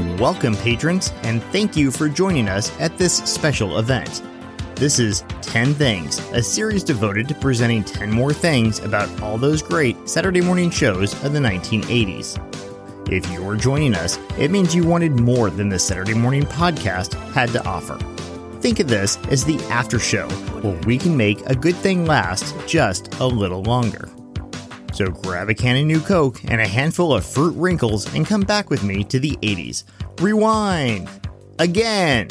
Welcome, patrons, and thank you for joining us at this special event. This is 10 Things, a series devoted to presenting 10 more things about all those great Saturday morning shows of the 1980s. If you're joining us, it means you wanted more than the Saturday morning podcast had to offer. Think of this as the after show, where we can make a good thing last just a little longer. So grab a can of New Coke and a handful of fruit wrinkles and come back with me to the 80s. Rewind! Again!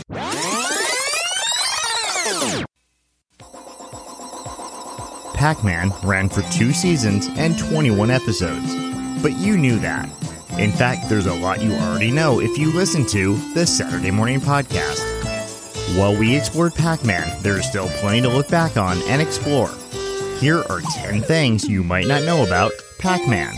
Pac Man ran for two seasons and 21 episodes. But you knew that. In fact, there's a lot you already know if you listen to the Saturday Morning Podcast. While we explored Pac Man, there is still plenty to look back on and explore. Here are 10 things you might not know about Pac Man.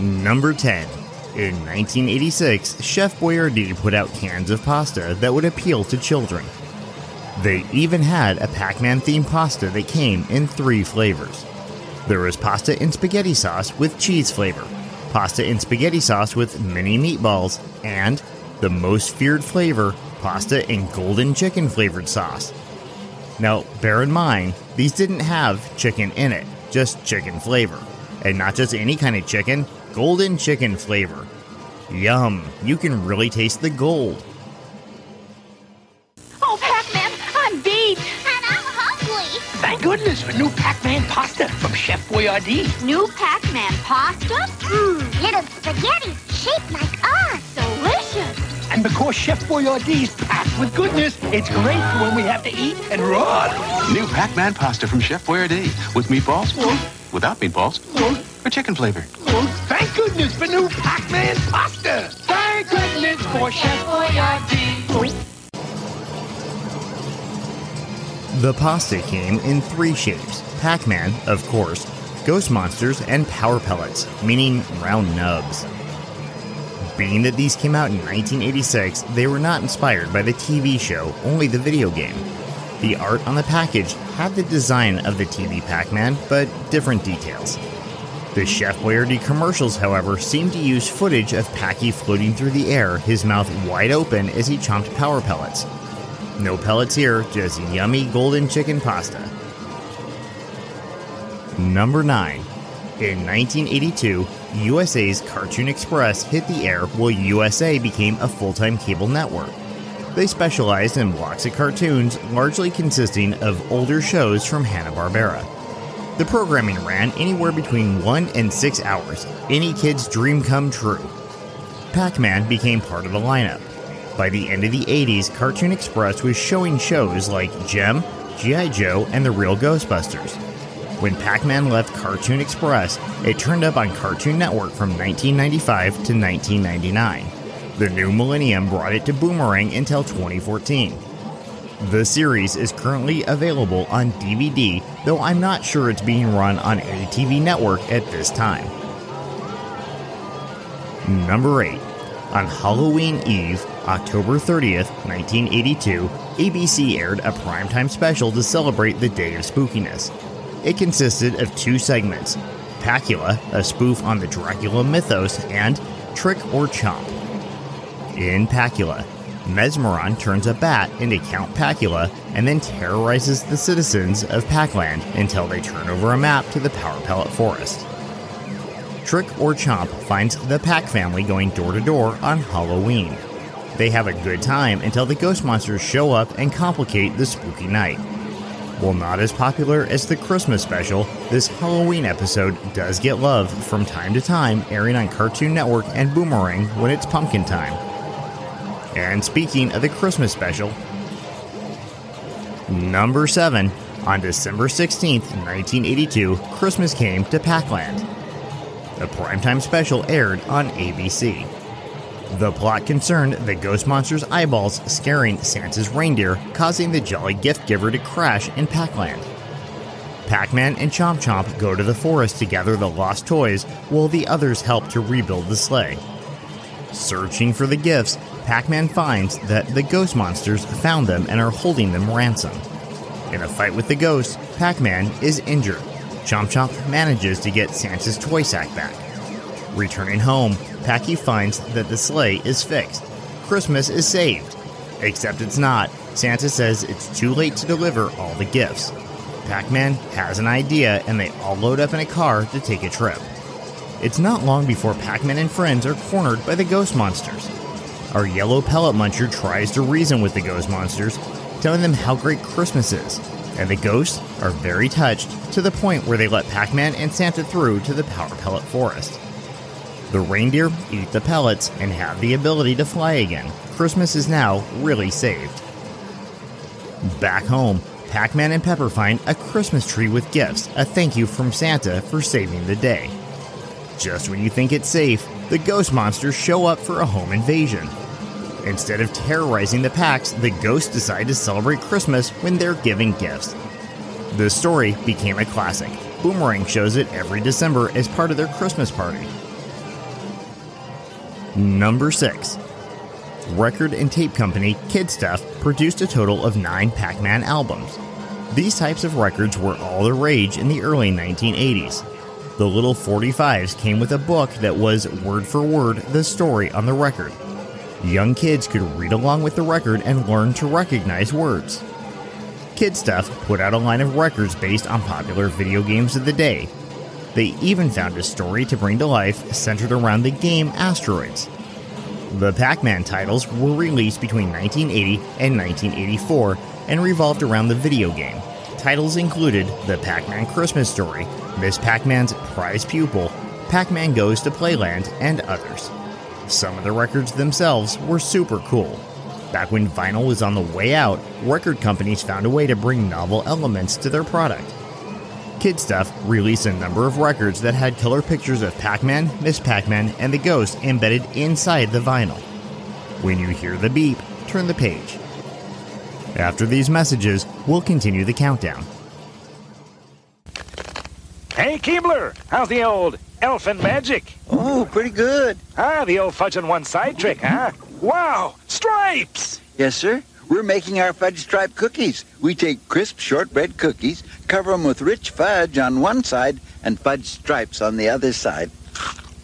Number 10. In 1986, Chef Boyardee put out cans of pasta that would appeal to children. They even had a Pac Man themed pasta that came in three flavors. There was pasta in spaghetti sauce with cheese flavor, pasta in spaghetti sauce with mini meatballs, and the most feared flavor, pasta in golden chicken flavored sauce. Now, bear in mind, these didn't have chicken in it, just chicken flavor. And not just any kind of chicken, golden chicken flavor. Yum, you can really taste the gold. Goodness for new Pac-Man pasta from Chef Boyardee. New Pac-Man pasta? Mmm, little spaghetti shaped like us. Delicious. And because Chef Boyardee's packed with goodness, it's great for when we have to eat and run. New Pac-Man pasta from Chef Boyardee with meatballs, without meatballs, or chicken flavor. Thank goodness for new Pac-Man pasta. Thank goodness for Chef Boyardee. The pasta came in three shapes Pac Man, of course, Ghost Monsters, and Power Pellets, meaning round nubs. Being that these came out in 1986, they were not inspired by the TV show, only the video game. The art on the package had the design of the TV Pac Man, but different details. The Chef Boyardee commercials, however, seem to use footage of Packy floating through the air, his mouth wide open as he chomped power pellets. No pellets here, just yummy golden chicken pasta. Number 9. In 1982, USA's Cartoon Express hit the air while USA became a full time cable network. They specialized in blocks of cartoons largely consisting of older shows from Hanna-Barbera. The programming ran anywhere between 1 and 6 hours, any kid's dream come true. Pac Man became part of the lineup. By the end of the 80s, Cartoon Express was showing shows like Jem, G.I. Joe, and The Real Ghostbusters. When Pac Man left Cartoon Express, it turned up on Cartoon Network from 1995 to 1999. The new millennium brought it to Boomerang until 2014. The series is currently available on DVD, though I'm not sure it's being run on any TV network at this time. Number 8. On Halloween Eve, October 30th, 1982, ABC aired a primetime special to celebrate the Day of Spookiness. It consisted of two segments Pacula, a spoof on the Dracula mythos, and Trick or Chomp. In Pacula, Mezmaron turns a bat into Count Pacula and then terrorizes the citizens of Pac-Land until they turn over a map to the Power Pellet Forest. Trick or Chomp finds the Pack family going door to door on Halloween. They have a good time until the ghost monsters show up and complicate the spooky night. While not as popular as the Christmas special, this Halloween episode does get love from time to time, airing on Cartoon Network and Boomerang when it's pumpkin time. And speaking of the Christmas special, number 7, on December 16th, 1982, Christmas came to Pac-Land. The primetime special aired on ABC. The plot concerned the ghost monster's eyeballs scaring Santa's reindeer, causing the jolly gift giver to crash in Pac-Land. Pac-Man and Chomp Chomp go to the forest to gather the lost toys, while the others help to rebuild the sleigh. Searching for the gifts, Pac Man finds that the ghost monsters found them and are holding them ransom. In a fight with the ghost, Pac Man is injured. Chomp Chomp manages to get Santa's toy sack back. Returning home, Packy finds that the sleigh is fixed. Christmas is saved. Except it's not. Santa says it's too late to deliver all the gifts. Pac Man has an idea and they all load up in a car to take a trip. It's not long before Pac Man and friends are cornered by the ghost monsters. Our yellow pellet muncher tries to reason with the ghost monsters, telling them how great Christmas is, and the ghosts are very touched to the point where they let Pac Man and Santa through to the Power Pellet Forest. The reindeer eat the pellets and have the ability to fly again. Christmas is now really saved. Back home, Pac Man and Pepper find a Christmas tree with gifts, a thank you from Santa for saving the day. Just when you think it's safe, the ghost monsters show up for a home invasion. Instead of terrorizing the packs, the ghosts decide to celebrate Christmas when they're giving gifts. The story became a classic. Boomerang shows it every December as part of their Christmas party. Number 6. Record and tape company Kid Stuff produced a total of nine Pac Man albums. These types of records were all the rage in the early 1980s. The little 45s came with a book that was word for word the story on the record. Young kids could read along with the record and learn to recognize words. Kid Stuff put out a line of records based on popular video games of the day. They even found a story to bring to life centered around the game Asteroids. The Pac Man titles were released between 1980 and 1984 and revolved around the video game. Titles included The Pac Man Christmas Story, Miss Pac Man's Prize Pupil, Pac Man Goes to Playland, and others. Some of the records themselves were super cool. Back when vinyl was on the way out, record companies found a way to bring novel elements to their product. Kid Stuff released a number of records that had color pictures of Pac Man, Miss Pac Man, and the Ghost embedded inside the vinyl. When you hear the beep, turn the page. After these messages, we'll continue the countdown. Hey, Keebler, how's the old elfin magic? Oh, pretty good. Ah, the old fudge on one side trick, huh? Wow, stripes! Yes, sir. We're making our fudge stripe cookies. We take crisp shortbread cookies, cover them with rich fudge on one side, and fudge stripes on the other side.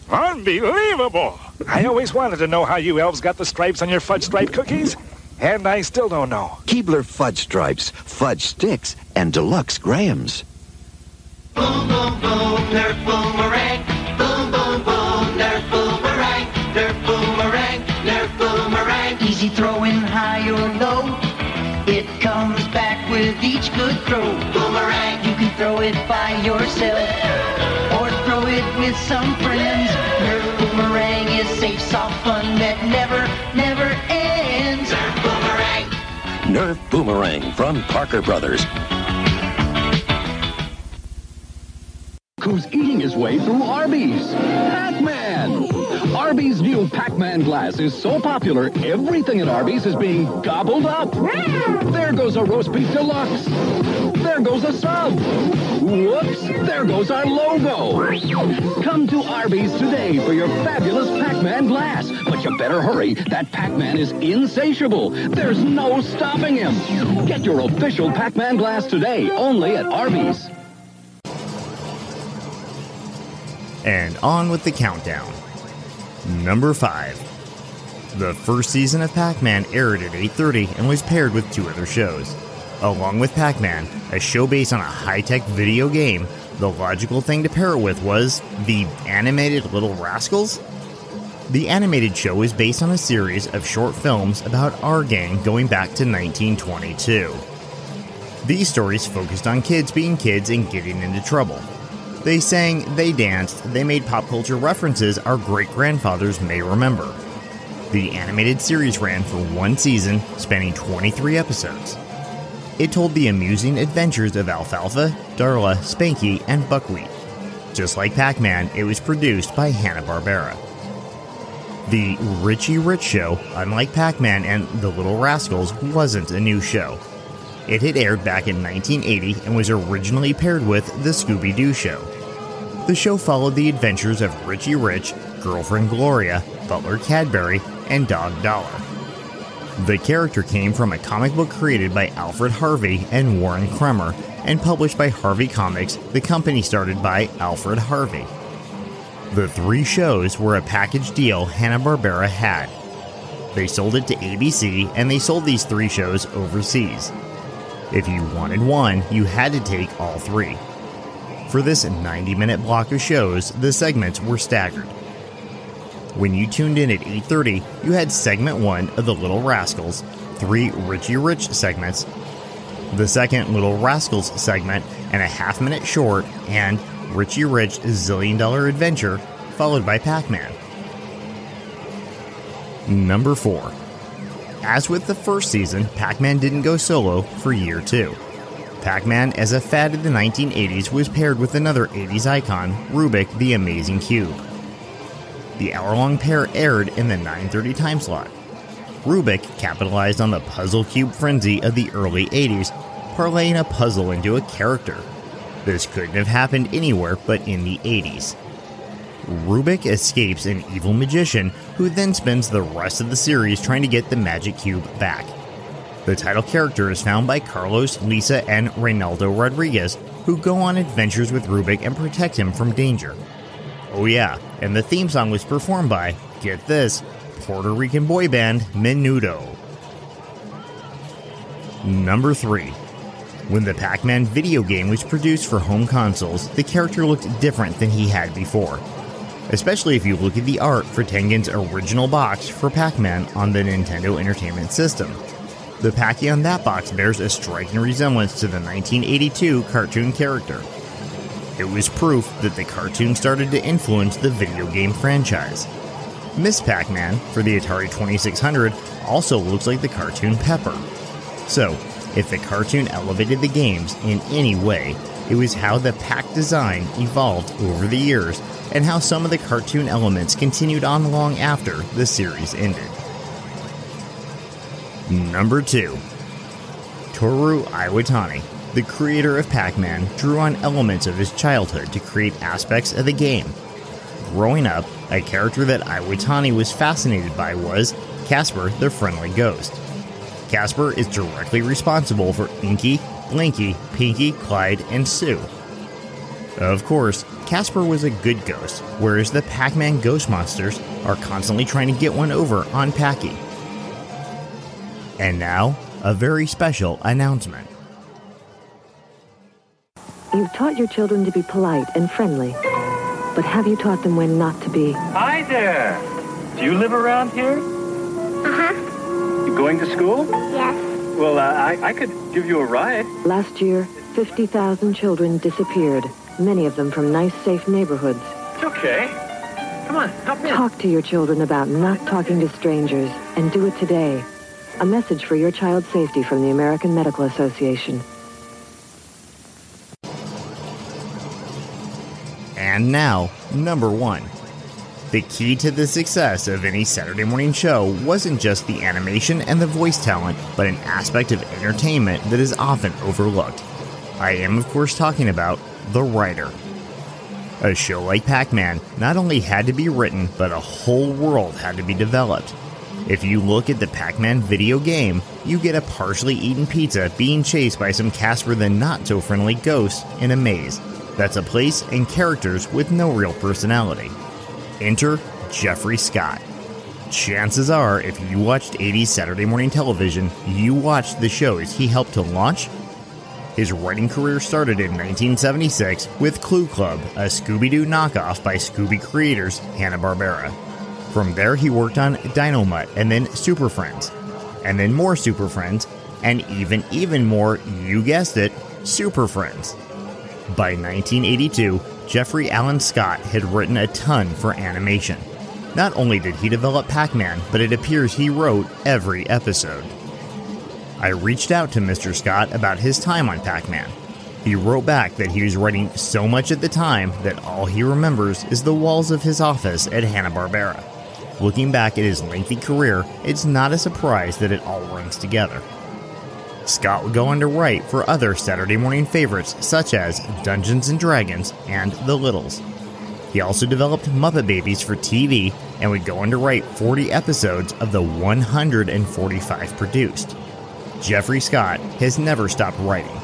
Unbelievable! I always wanted to know how you elves got the stripes on your fudge stripe cookies, and I still don't know. Keebler fudge stripes, fudge sticks, and deluxe grahams. Boom, boom, boom, Nerf. Boom, boomerang. Easy throwing high or low. It comes back with each good throw. Boomerang. You can throw it by yourself or throw it with some friends. Nerf boomerang is safe, soft fun that never, never ends. Nerf boomerang. Nerf boomerang from Parker Brothers. Who's eating his way through Arby's? Arby's new Pac-Man glass is so popular, everything at Arby's is being gobbled up. There goes a roast beef deluxe. There goes a sub. Whoops, there goes our logo. Come to Arby's today for your fabulous Pac-Man glass. But you better hurry, that Pac-Man is insatiable. There's no stopping him. Get your official Pac-Man glass today, only at Arby's. And on with the countdown. Number 5. The first season of Pac-Man aired at 8:30 and was paired with two other shows. Along with Pac-Man, a show based on a high-tech video game, the logical thing to pair it with was the animated Little Rascals. The animated show is based on a series of short films about our gang going back to 1922. These stories focused on kids being kids and getting into trouble. They sang, they danced, they made pop culture references our great grandfathers may remember. The animated series ran for one season, spanning 23 episodes. It told the amusing adventures of Alfalfa, Darla, Spanky, and Buckwheat. Just like Pac Man, it was produced by Hanna-Barbera. The Richie Rich Show, unlike Pac Man and The Little Rascals, wasn't a new show. It had aired back in 1980 and was originally paired with The Scooby Doo Show. The show followed the adventures of Richie Rich, girlfriend Gloria, butler Cadbury, and dog Dollar. The character came from a comic book created by Alfred Harvey and Warren Kremer and published by Harvey Comics, the company started by Alfred Harvey. The three shows were a package deal Hanna-Barbera had. They sold it to ABC and they sold these three shows overseas. If you wanted one, you had to take all three. For this 90 minute block of shows, the segments were staggered. When you tuned in at 8:30, you had segment 1 of The Little Rascals, 3 Richie Rich segments, the second Little Rascals segment, and a half minute short, and Richie Rich Zillion Dollar Adventure, followed by Pac Man. Number 4. As with the first season, Pac Man didn't go solo for year 2. Pac Man, as a fad in the 1980s, was paired with another 80s icon, Rubik the Amazing Cube. The hour long pair aired in the 9:30 time slot. Rubik capitalized on the puzzle cube frenzy of the early 80s, parlaying a puzzle into a character. This couldn't have happened anywhere but in the 80s. Rubik escapes an evil magician who then spends the rest of the series trying to get the magic cube back. The title character is found by Carlos, Lisa, and Reynaldo Rodriguez, who go on adventures with Rubik and protect him from danger. Oh, yeah, and the theme song was performed by, get this, Puerto Rican boy band Menudo. Number 3. When the Pac Man video game was produced for home consoles, the character looked different than he had before. Especially if you look at the art for Tengen's original box for Pac Man on the Nintendo Entertainment System. The Packy on that box bears a striking resemblance to the 1982 cartoon character. It was proof that the cartoon started to influence the video game franchise. Miss Pac Man for the Atari 2600 also looks like the cartoon Pepper. So, if the cartoon elevated the games in any way, it was how the pack design evolved over the years and how some of the cartoon elements continued on long after the series ended. Number 2 Toru Iwatani, the creator of Pac Man, drew on elements of his childhood to create aspects of the game. Growing up, a character that Iwatani was fascinated by was Casper the Friendly Ghost. Casper is directly responsible for Inky, Blinky, Pinky, Clyde, and Sue. Of course, Casper was a good ghost, whereas the Pac Man ghost monsters are constantly trying to get one over on Packy. And now, a very special announcement. You've taught your children to be polite and friendly, but have you taught them when not to be? Hi there. Do you live around here? Uh-huh. You going to school? Yes. Well, uh, I, I could give you a ride. Last year, 50,000 children disappeared, many of them from nice, safe neighborhoods. It's okay. Come on, help me. Talk to your children about not talking to strangers, and do it today. A message for your child's safety from the American Medical Association. And now, number one. The key to the success of any Saturday morning show wasn't just the animation and the voice talent, but an aspect of entertainment that is often overlooked. I am, of course, talking about the writer. A show like Pac Man not only had to be written, but a whole world had to be developed. If you look at the Pac Man video game, you get a partially eaten pizza being chased by some Casper the Not So Friendly ghosts in a maze. That's a place and characters with no real personality. Enter Jeffrey Scott. Chances are, if you watched 80s Saturday morning television, you watched the shows he helped to launch. His writing career started in 1976 with Clue Club, a Scooby Doo knockoff by Scooby creators Hanna-Barbera. From there, he worked on Dynomutt and then Super Friends, and then more Super Friends, and even, even more, you guessed it, Super Friends. By 1982, Jeffrey Allen Scott had written a ton for animation. Not only did he develop Pac Man, but it appears he wrote every episode. I reached out to Mr. Scott about his time on Pac Man. He wrote back that he was writing so much at the time that all he remembers is the walls of his office at Hanna-Barbera. Looking back at his lengthy career, it's not a surprise that it all runs together. Scott would go on to write for other Saturday morning favorites such as Dungeons and Dragons and The Littles. He also developed Muppet Babies for TV and would go on to write 40 episodes of the 145 produced. Jeffrey Scott has never stopped writing.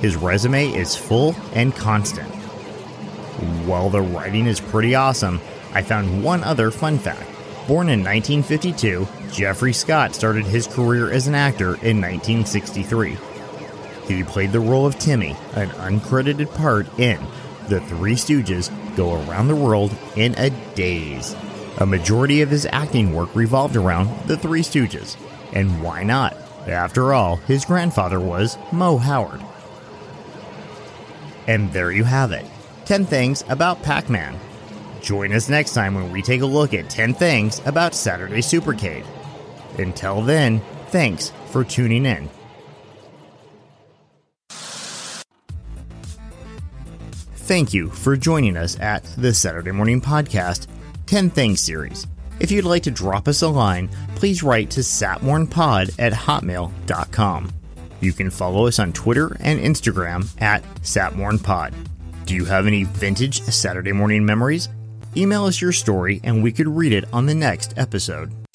His resume is full and constant. While the writing is pretty awesome, I found one other fun fact. Born in 1952, Jeffrey Scott started his career as an actor in 1963. He played the role of Timmy, an uncredited part in The Three Stooges Go Around the World in a Daze. A majority of his acting work revolved around The Three Stooges. And why not? After all, his grandfather was Moe Howard. And there you have it 10 things about Pac Man. Join us next time when we take a look at 10 things about Saturday Supercade. Until then, thanks for tuning in. Thank you for joining us at the Saturday Morning Podcast 10 Things series. If you'd like to drop us a line, please write to satmornpod at hotmail.com. You can follow us on Twitter and Instagram at satmornpod. Do you have any vintage Saturday morning memories? Email us your story and we could read it on the next episode.